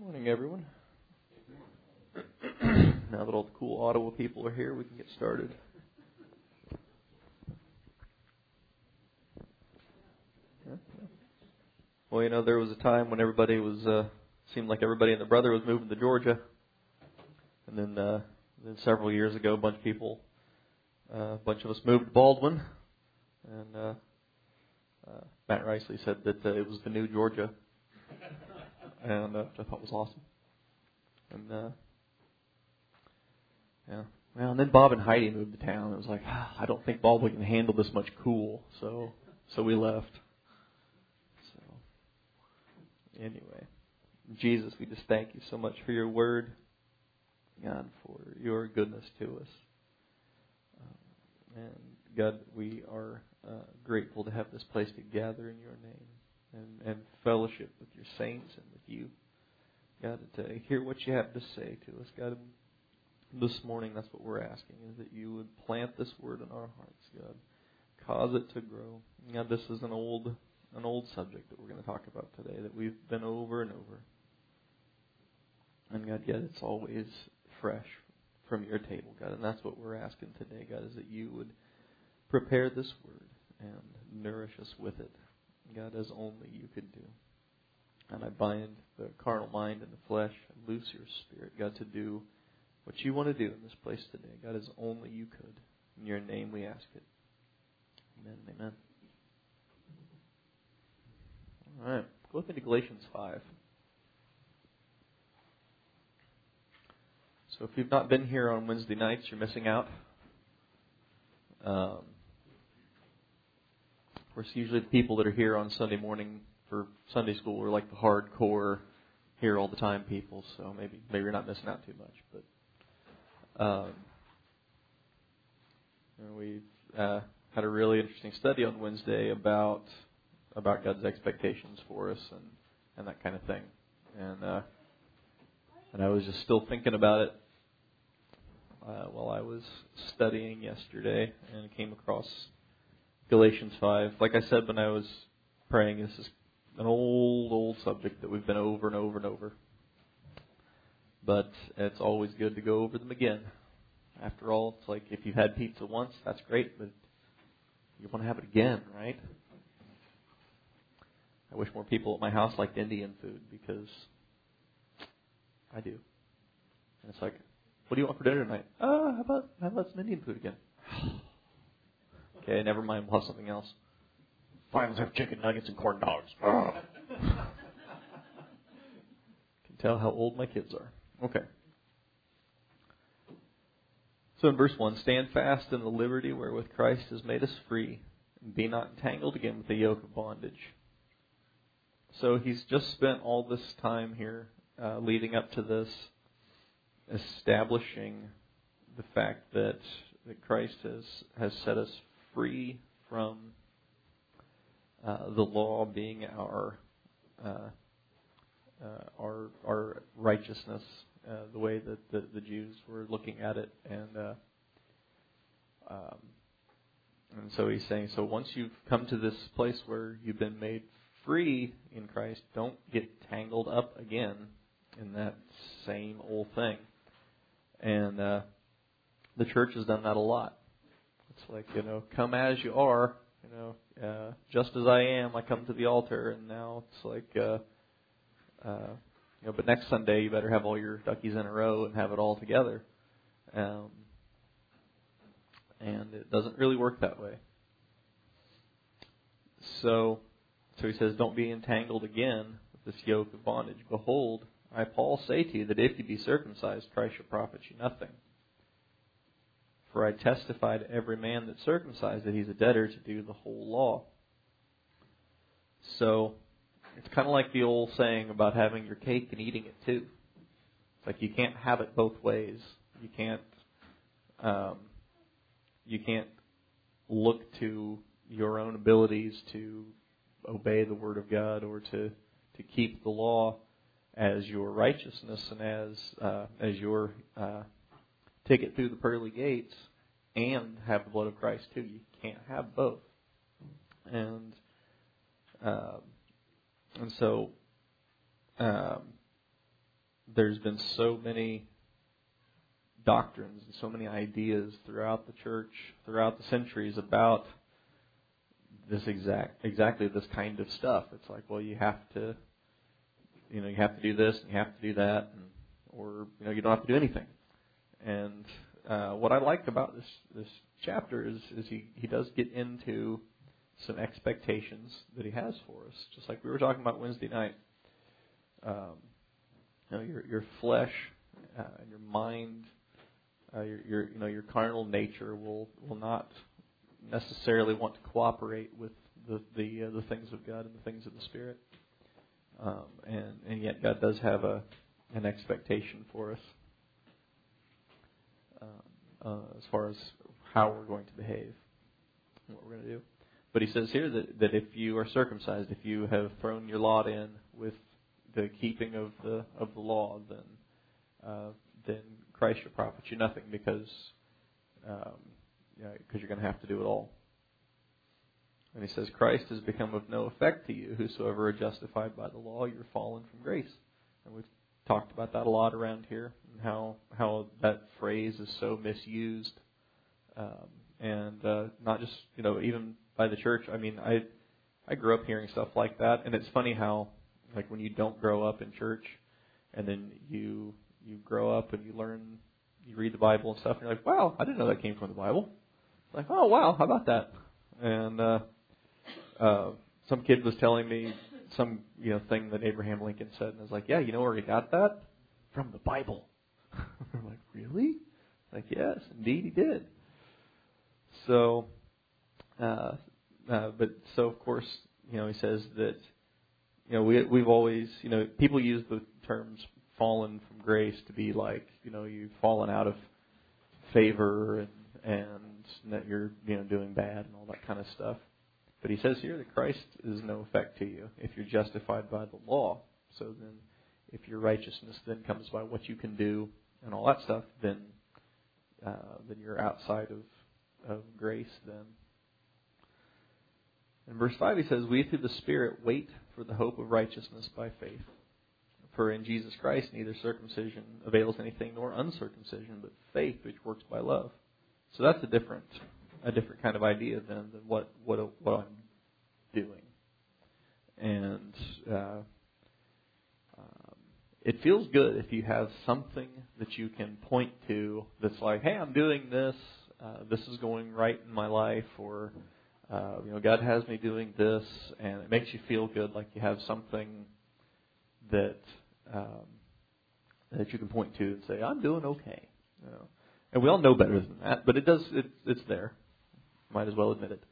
Morning, everyone. now that all the cool Ottawa people are here, we can get started. Well, you know, there was a time when everybody was uh, seemed like everybody and their brother was moving to Georgia, and then uh, then several years ago, a bunch of people, uh, a bunch of us moved to Baldwin, and uh, uh, Matt Risley said that uh, it was the new Georgia, and uh, which I thought was awesome. And uh, yeah, well, and then Bob and Heidi moved to town. It was like ah, I don't think Baldwin can handle this much cool, so so we left. So anyway, Jesus, we just thank you so much for your word, God, for your goodness to us. Um, and God, we are uh, grateful to have this place to gather in your name and, and fellowship with your saints and with you. God, to hear what you have to say to us. God, this morning, that's what we're asking, is that you would plant this word in our hearts, God. Cause it to grow. God, this is an old an old subject that we're going to talk about today that we've been over and over. And God, yet it's always fresh from your table, God. And that's what we're asking today, God, is that you would prepare this word and nourish us with it, God, as only you could do. And I bind the carnal mind and the flesh and loose your spirit, God, to do what you want to do in this place today. God, as only you could. In your name we ask it. Amen amen. All right. Go with me to Galatians 5. So if you've not been here on Wednesday nights, you're missing out. Um, course, usually the people that are here on Sunday morning for Sunday school are like the hardcore, here all the time people. So maybe maybe you're not missing out too much. But um, we've uh, had a really interesting study on Wednesday about about God's expectations for us and and that kind of thing. And uh, and I was just still thinking about it uh, while I was studying yesterday and came across Galatians 5. Like I said when I was praying, this is an old, old subject that we've been over and over and over. But it's always good to go over them again. After all, it's like if you've had pizza once, that's great, but you want to have it again, right? I wish more people at my house liked Indian food because I do. And it's like, what do you want for dinner tonight? Uh, how about how about some Indian food again? Okay, never mind. We'll have something else. Fine, let's have chicken nuggets and corn dogs. Can tell how old my kids are. Okay. So in verse 1, stand fast in the liberty wherewith Christ has made us free, and be not entangled again with the yoke of bondage. So he's just spent all this time here uh, leading up to this, establishing the fact that, that Christ has, has set us free from uh, the law being our uh, uh, our our righteousness, uh, the way that the, the, Jews were looking at it, and uh, um, and so he's saying, so once you've come to this place where you've been made free in Christ, don't get tangled up again in that same old thing. And uh, the church has done that a lot. It's like you know, come as you are. You know, uh, just as I am, I come to the altar, and now it's like, uh, uh, you know, but next Sunday you better have all your duckies in a row and have it all together. Um, and it doesn't really work that way. So, so he says, don't be entangled again with this yoke of bondage. Behold, I, Paul, say to you that if you be circumcised, Christ shall profit you nothing. For I testify to every man that circumcised that he's a debtor to do the whole law. So, it's kind of like the old saying about having your cake and eating it too. It's like you can't have it both ways. You can't, um, you can't look to your own abilities to obey the word of God or to to keep the law as your righteousness and as uh, as your uh, ticket through the pearly gates, and have the blood of Christ too. You can't have both, and um, and so um, there's been so many doctrines and so many ideas throughout the church, throughout the centuries about this exact exactly this kind of stuff. It's like, well, you have to, you know, you have to do this and you have to do that, and, or you know, you don't have to do anything. And uh, what I like about this this chapter is is he he does get into some expectations that he has for us, just like we were talking about Wednesday night. Um, you know, your your flesh uh, and your mind, uh, your your you know your carnal nature will will not necessarily want to cooperate with the the uh, the things of God and the things of the Spirit. Um, and and yet God does have a an expectation for us uh, as far as how we're going to behave, what we're going to do. But he says here that that if you are circumcised, if you have thrown your lot in with the keeping of the of the law, then uh, then Christ shall profit you nothing because um, because you're going to have to do it all. And he says, Christ has become of no effect to you. Whosoever are justified by the law, you're fallen from grace. And we've talked about that a lot around here, and how how that phrase is so misused, um, and uh, not just you know even by the church. I mean, I I grew up hearing stuff like that, and it's funny how like when you don't grow up in church, and then you you grow up and you learn, you read the Bible and stuff, and you're like, wow, I didn't know that came from the Bible like, oh wow, how about that? And uh, uh, some kid was telling me some you know thing that Abraham Lincoln said, and I was like, yeah, you know where he got that? From the Bible. I'm like, really? Like, yes, indeed he did. So, uh, uh, but so of course, you know, he says that you know we we've always you know people use the terms fallen from grace to be like you know you've fallen out of favor and and that you're you know doing bad and all that kind of stuff. But he says here that Christ is no effect to you if you're justified by the law. So then, if your righteousness then comes by what you can do and all that stuff, then uh, then you're outside of of grace. Then. In verse five, he says, "We through the Spirit wait for the hope of righteousness by faith." For in Jesus Christ neither circumcision avails anything nor uncircumcision, but faith which works by love. So that's a different a different kind of idea than, than what what what I'm doing, and uh, um, it feels good if you have something that you can point to that's like, hey, I'm doing this. Uh, this is going right in my life, or uh, you know, God has me doing this, and it makes you feel good, like you have something that um, that you can point to and say, I'm doing okay. You know. And we all know better than that, but it does it, it's there. Might as well admit it.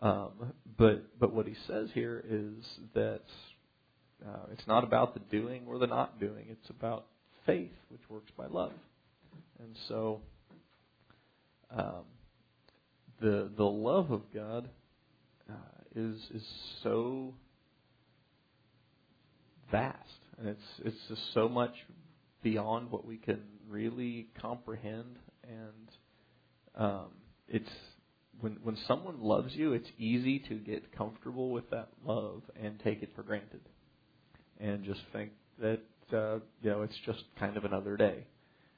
Um, but but what he says here is that uh, it's not about the doing or the not doing. It's about faith, which works by love. And so, um, the the love of God uh, is is so vast, and it's it's just so much beyond what we can really comprehend. And um, it's when when someone loves you, it's easy to get comfortable with that love and take it for granted, and just think that uh, you know it's just kind of another day.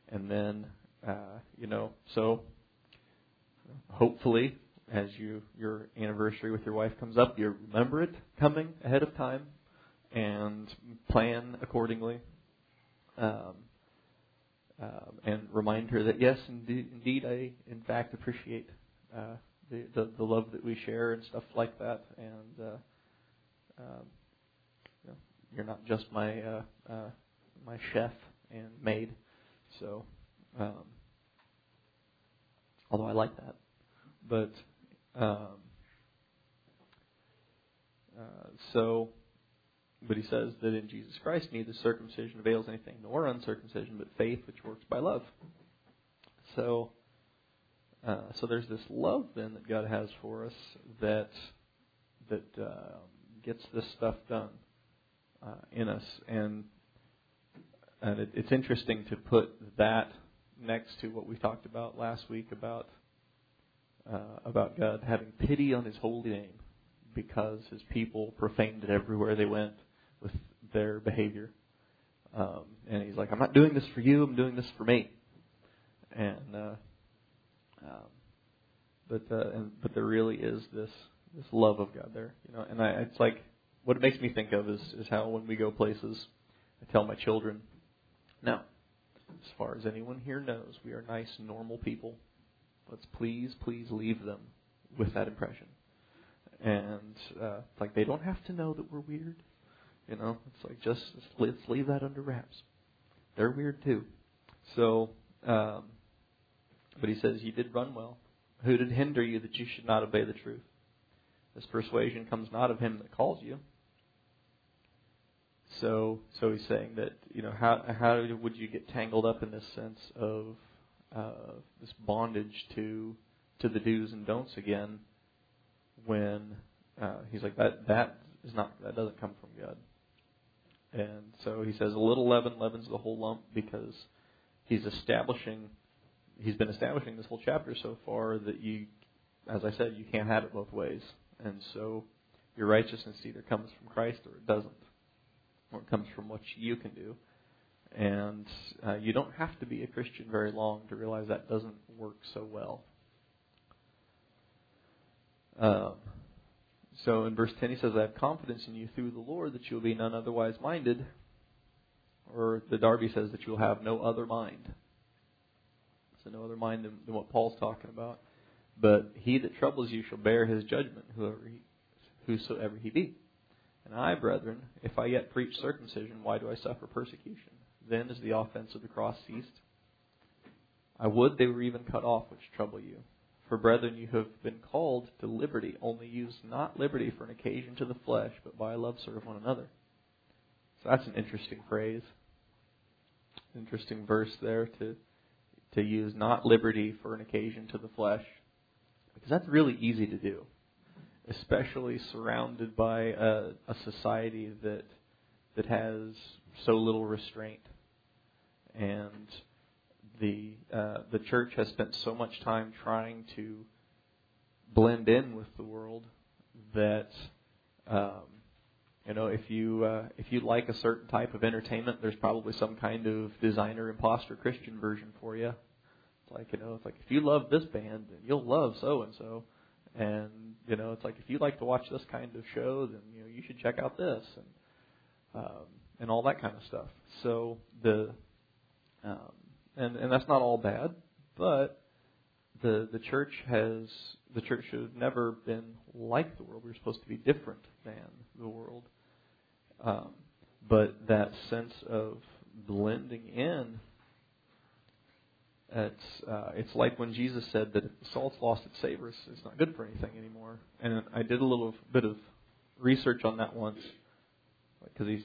And then uh, you know, so hopefully, as you your anniversary with your wife comes up, you remember it coming ahead of time and plan accordingly. Um, um, and remind her that yes, indeed, indeed, I in fact appreciate uh, the, the the love that we share and stuff like that. And uh, um, you know, you're not just my uh, uh, my chef and maid, so um, although I like that, but um, uh, so but he says that in Jesus Christ neither circumcision avails anything nor uncircumcision, but faith which works by love. So, uh, so there's this love then that God has for us that that uh, gets this stuff done uh, in us, and and it, it's interesting to put that next to what we talked about last week about uh, about God having pity on His holy name because His people profaned it everywhere they went with their behavior. Um, and he's like, I'm not doing this for you. I'm doing this for me. And uh, um, but uh, and but there really is this this love of God there, you know. And I, it's like what it makes me think of is is how when we go places, I tell my children, now, as far as anyone here knows, we are nice, normal people. Let's please, please leave them with that impression. And uh, like they don't have to know that we're weird. You know, it's like just let's leave that under wraps. They're weird too. So, um, but he says you did run well. Who did hinder you that you should not obey the truth? This persuasion comes not of him that calls you. So, so he's saying that you know how how would you get tangled up in this sense of uh, this bondage to to the do's and don'ts again when uh, he's like that that is not that doesn't come from God. And so he says a little leaven leavens the whole lump because he's establishing he's been establishing this whole chapter so far that you as I said you can't have it both ways. And so your righteousness either comes from Christ or it doesn't. Or it comes from what you can do. And uh, you don't have to be a Christian very long to realize that doesn't work so well. Um, so in verse 10, he says, I have confidence in you through the Lord that you will be none otherwise minded. Or the Darby says that you will have no other mind. So no other mind than, than what Paul's talking about. But he that troubles you shall bear his judgment, whoever he, whosoever he be. And I, brethren, if I yet preach circumcision, why do I suffer persecution? Then is the offense of the cross ceased. I would they were even cut off which trouble you. For brethren, you have been called to liberty. Only use not liberty for an occasion to the flesh, but by love serve one another. So that's an interesting phrase. Interesting verse there to to use not liberty for an occasion to the flesh. Because that's really easy to do. Especially surrounded by a, a society that that has so little restraint. And the uh, the church has spent so much time trying to blend in with the world that um, you know if you uh, if you like a certain type of entertainment, there's probably some kind of designer imposter Christian version for you. It's like you know, it's like if you love this band, then you'll love so and so, and you know, it's like if you like to watch this kind of show, then you know you should check out this and um, and all that kind of stuff. So the um, and and that's not all bad, but the the church has the church should have never been like the world. We're supposed to be different than the world. Um, but that sense of blending in, it's uh, it's like when Jesus said that if the salt's lost its savor, it's, it's not good for anything anymore. And I did a little bit of research on that once because he's.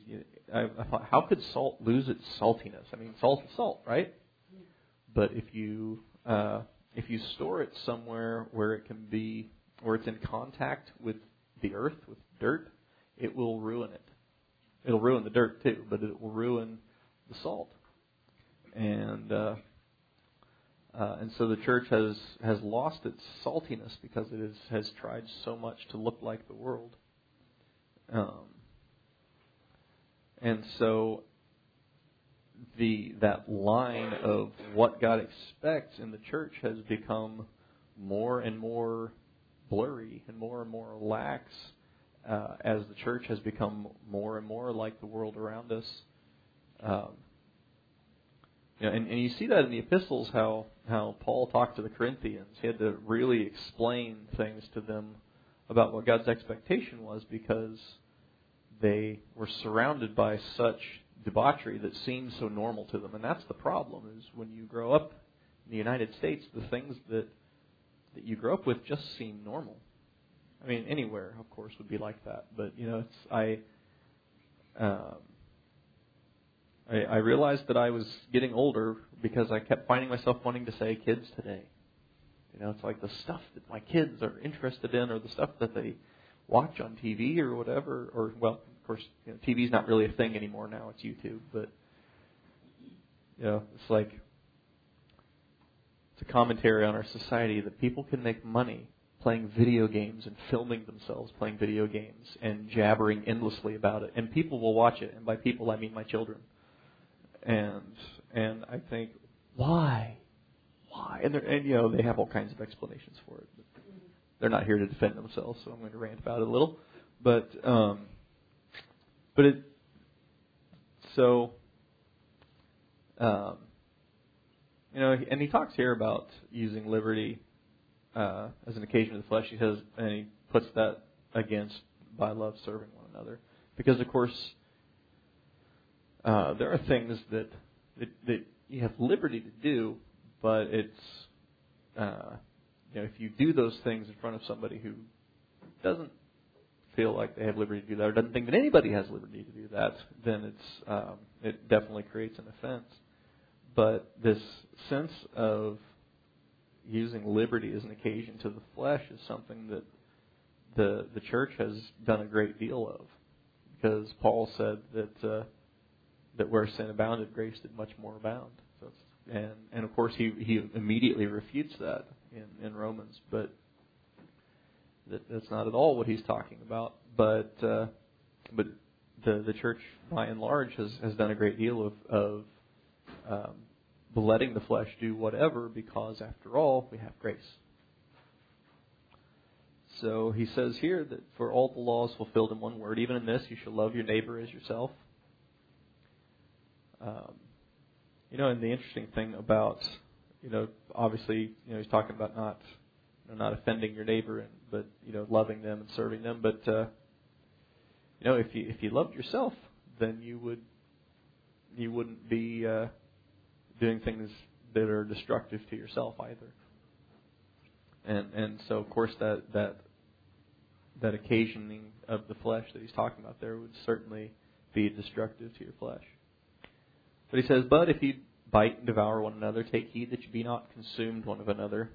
I, I thought, how could salt lose its saltiness? I mean, salt is salt, right? But if you uh, if you store it somewhere where it can be where it's in contact with the earth with dirt, it will ruin it. It'll ruin the dirt too, but it will ruin the salt. And uh, uh, and so the church has has lost its saltiness because it is, has tried so much to look like the world. Um, and so the that line of what God expects in the church has become more and more blurry and more and more lax uh, as the church has become more and more like the world around us. Um, you know, and, and you see that in the epistles how how Paul talked to the Corinthians. He had to really explain things to them about what God's expectation was because they were surrounded by such debauchery that seems so normal to them. And that's the problem is when you grow up in the United States, the things that that you grow up with just seem normal. I mean, anywhere, of course, would be like that. But you know, it's I. Um, I, I realized that I was getting older because I kept finding myself wanting to say "kids today." You know, it's like the stuff that my kids are interested in, or the stuff that they watch on TV or whatever. Or well, course, you know, TV's not really a thing anymore now. It's YouTube, but you know, it's like it's a commentary on our society that people can make money playing video games and filming themselves playing video games and jabbering endlessly about it, and people will watch it. And by people, I mean my children. and and I think why, why, and and you know they have all kinds of explanations for it. But they're not here to defend themselves, so I'm going to rant about it a little. But um, but it so um, you know, and he talks here about using liberty uh, as an occasion of the flesh. He says, and he puts that against by love serving one another, because of course uh, there are things that, that that you have liberty to do, but it's uh, you know if you do those things in front of somebody who doesn't feel like they have liberty to do that or doesn't think that anybody has liberty to do that, then it's um, it definitely creates an offense. But this sense of using liberty as an occasion to the flesh is something that the the church has done a great deal of, because Paul said that uh, that where sin abounded, grace did much more abound. So and and of course he he immediately refutes that in in Romans, but that that's not at all what he's talking about. But uh, but the the church by and large has has done a great deal of of um, letting the flesh do whatever because, after all, we have grace. So he says here that for all the laws fulfilled in one word, even in this, you shall love your neighbor as yourself. Um, you know, and the interesting thing about, you know, obviously, you know, he's talking about not, know, not offending your neighbor, and but you know, loving them and serving them. But uh, you know, if you if you loved yourself, then you would you wouldn't be uh, doing things that are destructive to yourself either. And and so of course that that that occasioning of the flesh that he's talking about there would certainly be destructive to your flesh. But he says, But if you bite and devour one another, take heed that you be not consumed one of another.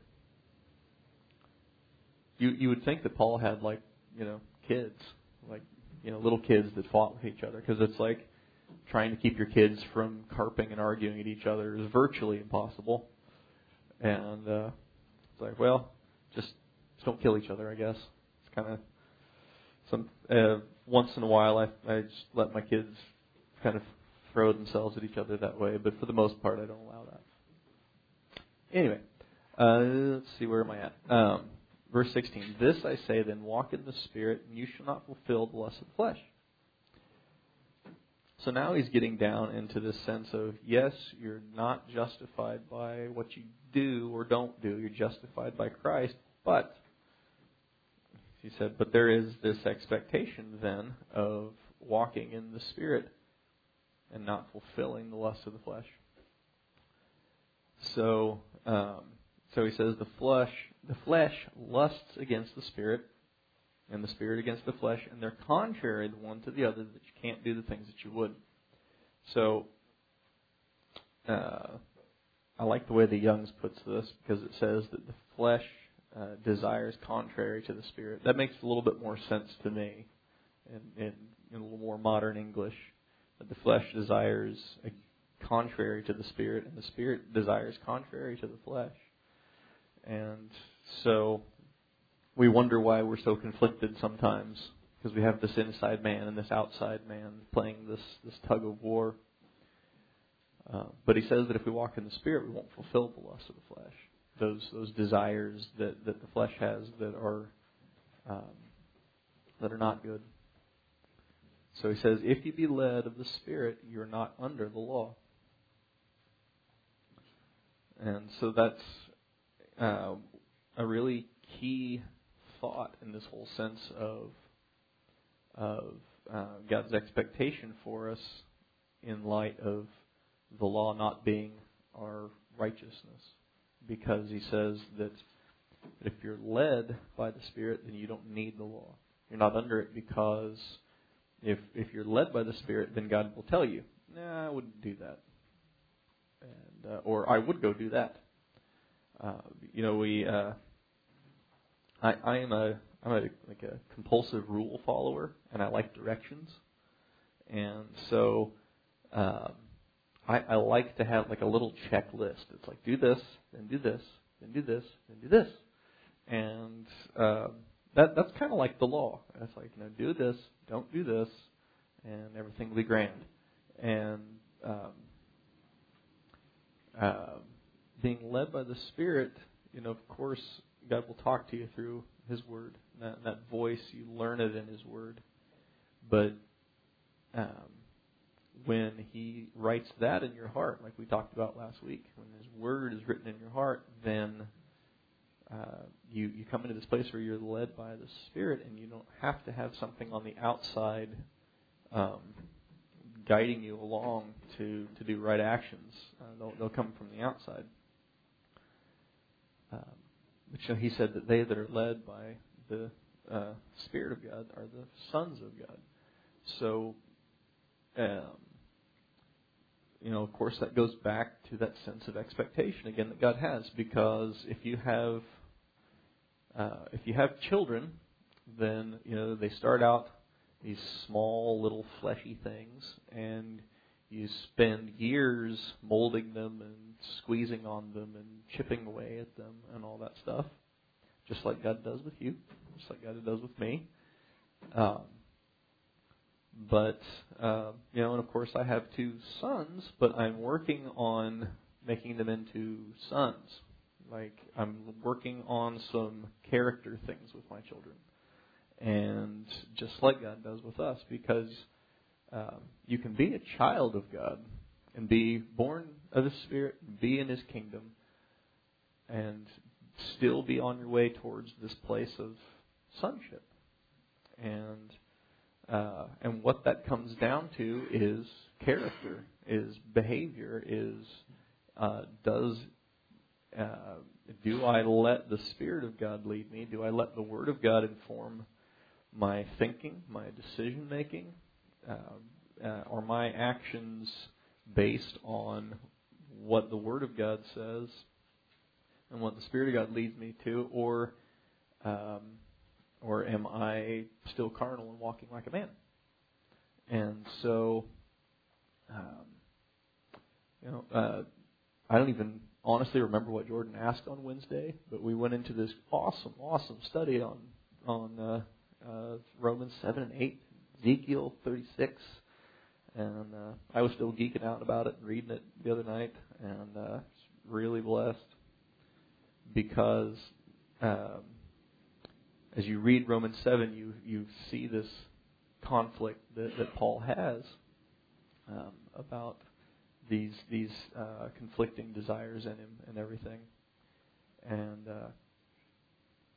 You you would think that Paul had like, you know, kids, like you know, little kids that fought with each other because it's like trying to keep your kids from carping and arguing at each other is virtually impossible. And uh, it's like, well, just, just don't kill each other, I guess. It's kind of some uh, once in a while I I just let my kids kind of throw themselves at each other that way, but for the most part I don't allow that. Anyway, uh, let's see where am I at? Um, verse 16. This I say then, walk in the spirit, and you shall not fulfill the lust of the flesh. So now he's getting down into this sense of yes, you're not justified by what you do or don't do. You're justified by Christ, but he said, but there is this expectation then of walking in the Spirit and not fulfilling the lust of the flesh. So, um, so he says the flesh, the flesh lusts against the Spirit, and the spirit against the flesh, and they're contrary the one to the other that you can't do the things that you would. So, uh, I like the way the Young's puts this because it says that the flesh uh, desires contrary to the spirit. That makes a little bit more sense to me in, in, in a little more modern English. That the flesh desires contrary to the spirit, and the spirit desires contrary to the flesh. And so we wonder why we're so conflicted sometimes because we have this inside man and this outside man playing this this tug of war. Uh, but he says that if we walk in the spirit, we won't fulfill the lust of the flesh, those those desires that that the flesh has that are um, that are not good. So he says, if you be led of the Spirit, you're not under the law. And so that's uh, a really key thought in this whole sense of of uh, God's expectation for us in light of the law not being our righteousness, because He says that if you're led by the Spirit, then you don't need the law. You're not under it because if if you're led by the Spirit, then God will tell you, "Nah, I wouldn't do that," and uh, or I would go do that. Uh, you know, we uh, I, I am a I'm a like a compulsive rule follower, and I like directions, and so um, I, I like to have like a little checklist. It's like do this, then do this, then do this, then do this, and um, that that's kind of like the law. It's like you know do this, don't do this, and everything will be grand. And um, being led by the Spirit, you know, of course, God will talk to you through His Word. That, that voice, you learn it in His Word. But um, when He writes that in your heart, like we talked about last week, when His Word is written in your heart, then uh, you you come into this place where you're led by the Spirit, and you don't have to have something on the outside um, guiding you along to to do right actions. Uh, they'll they'll come from the outside. Um, which he said that they that are led by the uh, Spirit of God are the sons of God. So, um, you know, of course, that goes back to that sense of expectation again that God has, because if you have uh, if you have children, then you know they start out these small little fleshy things, and you spend years molding them and squeezing on them and chipping away at them and all that stuff, just like God does with you, just like God does with me. Um, but uh, you know, and of course, I have two sons, but I'm working on making them into sons. Like I'm working on some character things with my children, and just like God does with us, because um, you can be a child of God and be born of the Spirit, be in His kingdom, and still be on your way towards this place of sonship. And uh, and what that comes down to is character, is behavior, is uh, does uh, do I let the Spirit of God lead me? Do I let the Word of God inform my thinking, my decision making? Uh, uh, are my actions based on what the Word of God says and what the Spirit of God leads me to, or um, or am I still carnal and walking like a man? And so, um, you know, uh, I don't even honestly remember what Jordan asked on Wednesday, but we went into this awesome, awesome study on on uh, uh, Romans seven and eight, Ezekiel thirty six, and uh, I was still geeking out about it and reading it the other night, and uh, really blessed because um, as you read Romans seven, you you see this conflict that, that Paul has um, about these these uh, conflicting desires in him and everything, and uh,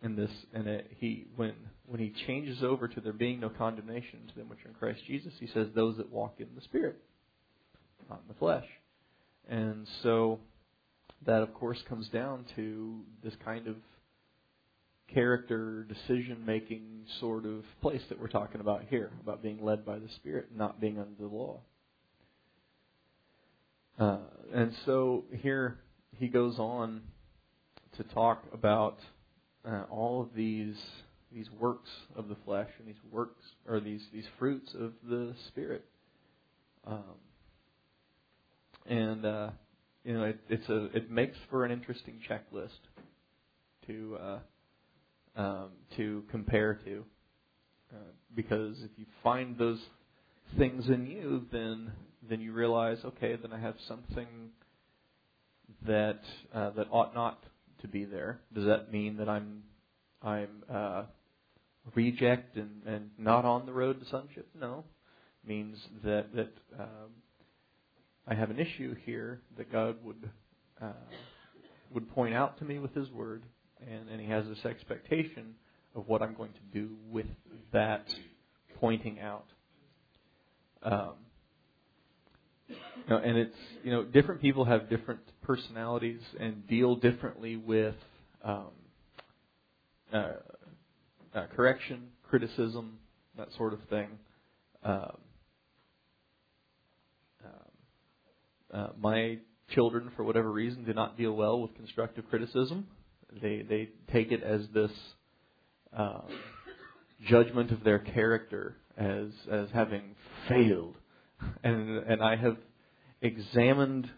and this and he when when he changes over to there being no condemnation to them which are in Christ Jesus, he says those that walk in the Spirit, not in the flesh, and so that of course comes down to this kind of character decision making sort of place that we're talking about here about being led by the spirit and not being under the law. Uh, and so here he goes on to talk about uh, all of these these works of the flesh and these works or these these fruits of the spirit. Um, and uh, you know, it, it's a it makes for an interesting checklist to uh, um, to compare to, uh, because if you find those things in you, then then you realize, okay, then I have something that uh, that ought not to be there. Does that mean that I'm I'm uh, reject and, and not on the road to sonship? No, it means that that um, I have an issue here that God would uh, would point out to me with His Word, and, and He has this expectation of what I'm going to do with that pointing out. Um, you know, and it's you know different people have different personalities and deal differently with um, uh, uh, correction, criticism, that sort of thing. Um, um, uh, my children, for whatever reason, do not deal well with constructive criticism. They they take it as this um, judgment of their character as as having failed and and I have examined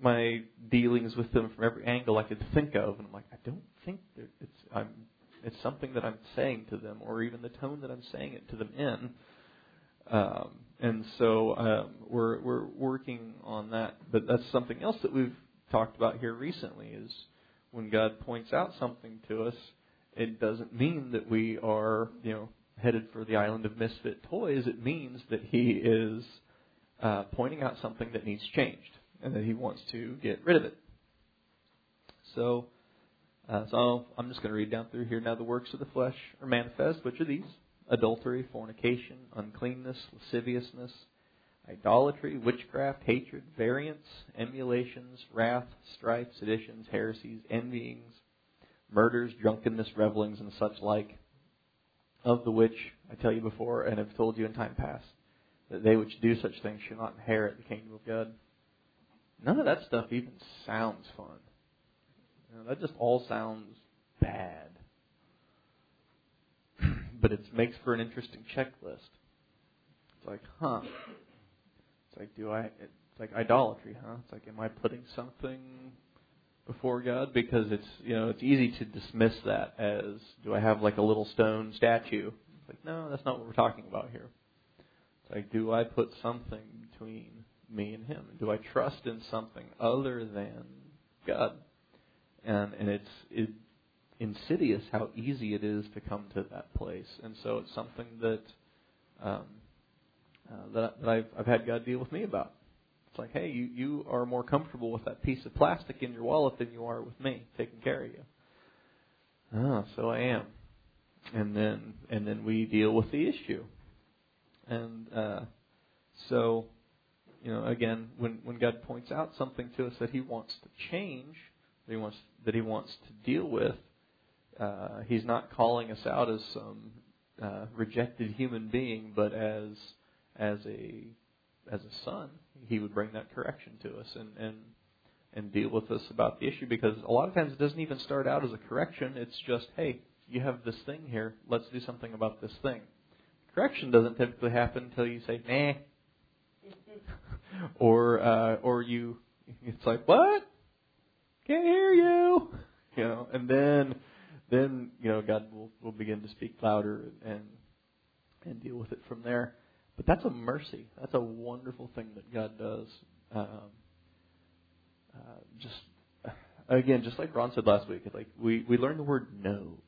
my dealings with them from every angle I could think of, and I'm like, I don't think that it's I'm it's something that I'm saying to them, or even the tone that I'm saying it to them in. Um, and so um, we're we're working on that, but that's something else that we've talked about here recently is when God points out something to us, it doesn't mean that we are, you know, headed for the island of misfit toys. It means that He is uh, pointing out something that needs changed and that He wants to get rid of it. So, uh, so I'm just going to read down through here. Now, the works of the flesh are manifest, which are these adultery, fornication, uncleanness, lasciviousness, idolatry, witchcraft, hatred, variance, emulations, wrath, strife, seditions, heresies, envyings, murders, drunkenness, revelings, and such like, of the which I tell you before and have told you in time past, that they which do such things shall not inherit the kingdom of God. None of that stuff even sounds fun. You know, that just all sounds bad. but it makes for an interesting checklist. It's like, huh. It's like, do I? It's like idolatry, huh? It's like, am I putting something before God? Because it's you know it's easy to dismiss that as, do I have like a little stone statue? It's like, no, that's not what we're talking about here. Like, do I put something between me and Him? Do I trust in something other than God? And and it's it, insidious how easy it is to come to that place, and so it's something that. Um, uh, that, that I've, I've had God deal with me about. It's like, hey, you, you are more comfortable with that piece of plastic in your wallet than you are with me taking care of you. Ah, so I am. And then and then we deal with the issue. And uh, so, you know, again, when when God points out something to us that He wants to change, that He wants that He wants to deal with, uh, He's not calling us out as some uh, rejected human being, but as as a as a son, he would bring that correction to us and and and deal with us about the issue because a lot of times it doesn't even start out as a correction. It's just, hey, you have this thing here. Let's do something about this thing. Correction doesn't typically happen until you say, nah, or uh, or you. It's like what? Can't hear you. You know, and then then you know God will will begin to speak louder and and deal with it from there. But that's a mercy. That's a wonderful thing that God does. Um, uh, just again, just like Ron said last week, like we we learn the word no,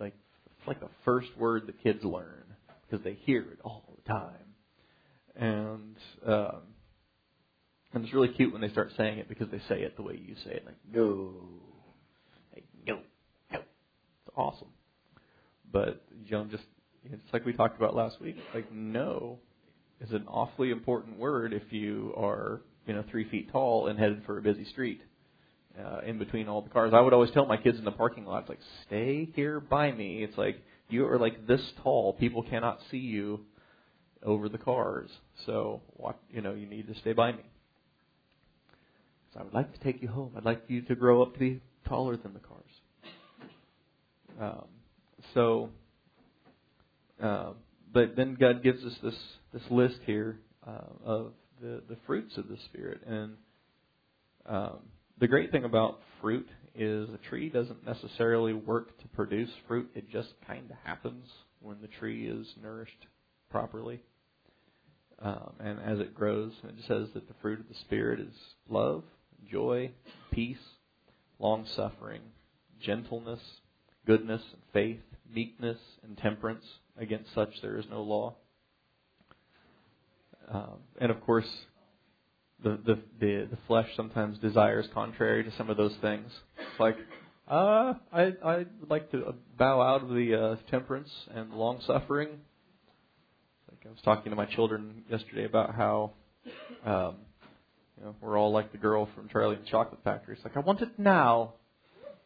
like it's like the first word that kids learn because they hear it all the time, and um, and it's really cute when they start saying it because they say it the way you say it, like no, like no, no. It's awesome. But Joan just it's like we talked about last week. Like no is an awfully important word if you are you know three feet tall and headed for a busy street. Uh, in between all the cars, I would always tell my kids in the parking lot, like, stay here by me. It's like you are like this tall; people cannot see you over the cars. So, you know, you need to stay by me. So I would like to take you home. I'd like you to grow up to be taller than the cars. Um, so uh, but then God gives us this this list here uh, of the the fruits of the Spirit, and um, the great thing about fruit is a tree doesn't necessarily work to produce fruit; it just kind of happens when the tree is nourished properly. Um, and as it grows, it says that the fruit of the Spirit is love, joy, peace, long suffering, gentleness, goodness, and faith, meekness, and temperance. Against such there is no law. Um, and of course, the, the, the the flesh sometimes desires contrary to some of those things. It's like, uh, I I would like to bow out of the uh, temperance and long suffering. Like I was talking to my children yesterday about how, um, you know, we're all like the girl from Charlie and the Chocolate Factory. It's like I want it now,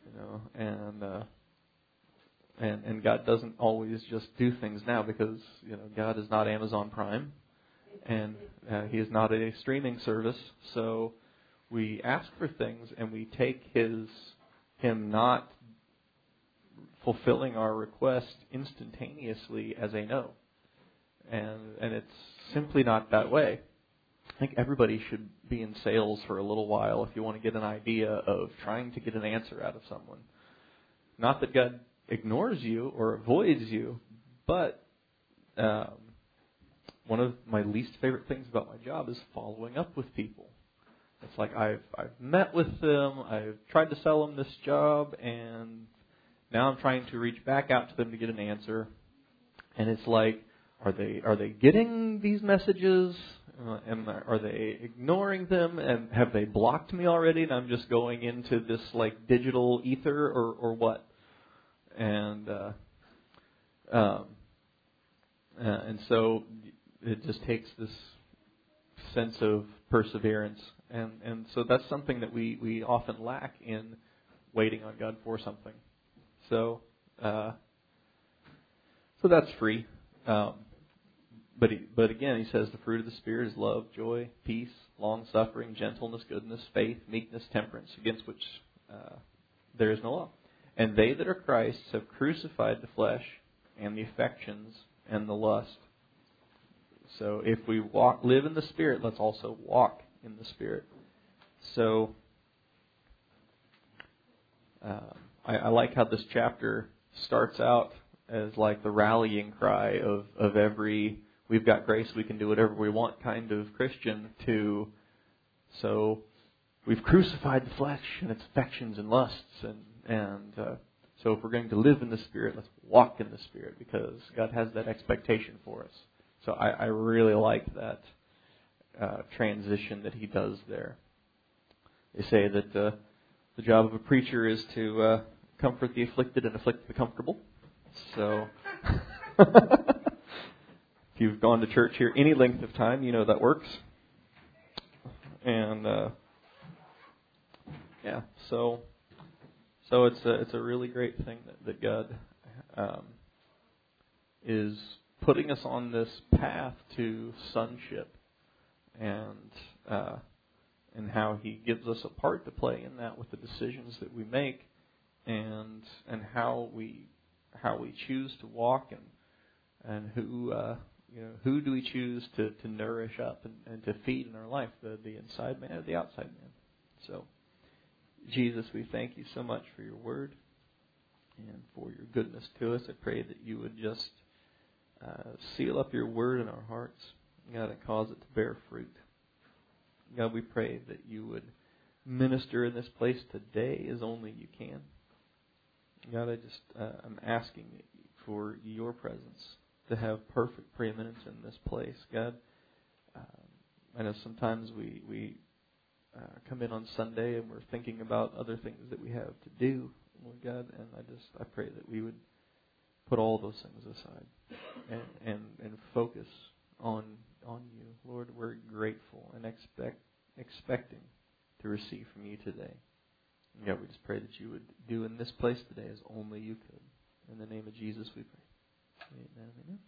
you know, and uh, and and God doesn't always just do things now because you know God is not Amazon Prime, and uh, He is not a streaming service. So we ask for things, and we take His Him not fulfilling our request instantaneously as a no, and and it's simply not that way. I think everybody should be in sales for a little while if you want to get an idea of trying to get an answer out of someone. Not that God ignores you or avoids you, but um, one of my least favorite things about my job is following up with people. It's like I've I've met with them, I've tried to sell them this job, and now I'm trying to reach back out to them to get an answer, and it's like, are they are they getting these messages? Uh, am are they ignoring them? And have they blocked me already? And I'm just going into this like digital ether, or or what? And uh, um, uh, and so it just takes this sense of perseverance, and and so that's something that we we often lack in waiting on God for something. So uh, so that's free. Um, but he, but again, he says the fruit of the spirit is love, joy, peace, long suffering, gentleness, goodness, faith, meekness, temperance, against which uh, there is no law. And they that are Christ's have crucified the flesh and the affections and the lust. So if we walk, live in the Spirit, let's also walk in the Spirit. So uh, I, I like how this chapter starts out as like the rallying cry of, of every we've got grace, we can do whatever we want kind of Christian to so we've crucified the flesh and its affections and lusts and and uh, so if we're going to live in the Spirit, let's walk in the Spirit because God has that expectation for us. So I, I really like that uh, transition that he does there. They say that uh, the job of a preacher is to uh, comfort the afflicted and afflict the comfortable. So if you've gone to church here any length of time, you know that works. And uh, yeah, so so it's a it's a really great thing that, that God um, is putting us on this path to sonship, and uh, and how He gives us a part to play in that with the decisions that we make, and and how we how we choose to walk and and who uh, you know who do we choose to, to nourish up and, and to feed in our life the the inside man or the outside man. So. Jesus, we thank you so much for your word and for your goodness to us. I pray that you would just uh, seal up your word in our hearts, God, and cause it to bear fruit. God, we pray that you would minister in this place today as only you can. God, I just uh, I'm asking for your presence to have perfect preeminence in this place. God, um, I know sometimes we we uh, come in on Sunday and we're thinking about other things that we have to do, Lord God, and I just I pray that we would put all those things aside and and, and focus on on you, Lord. We're grateful and expect expecting to receive from you today. And God, we just pray that you would do in this place today as only you could. In the name of Jesus, we pray. Amen. Amen.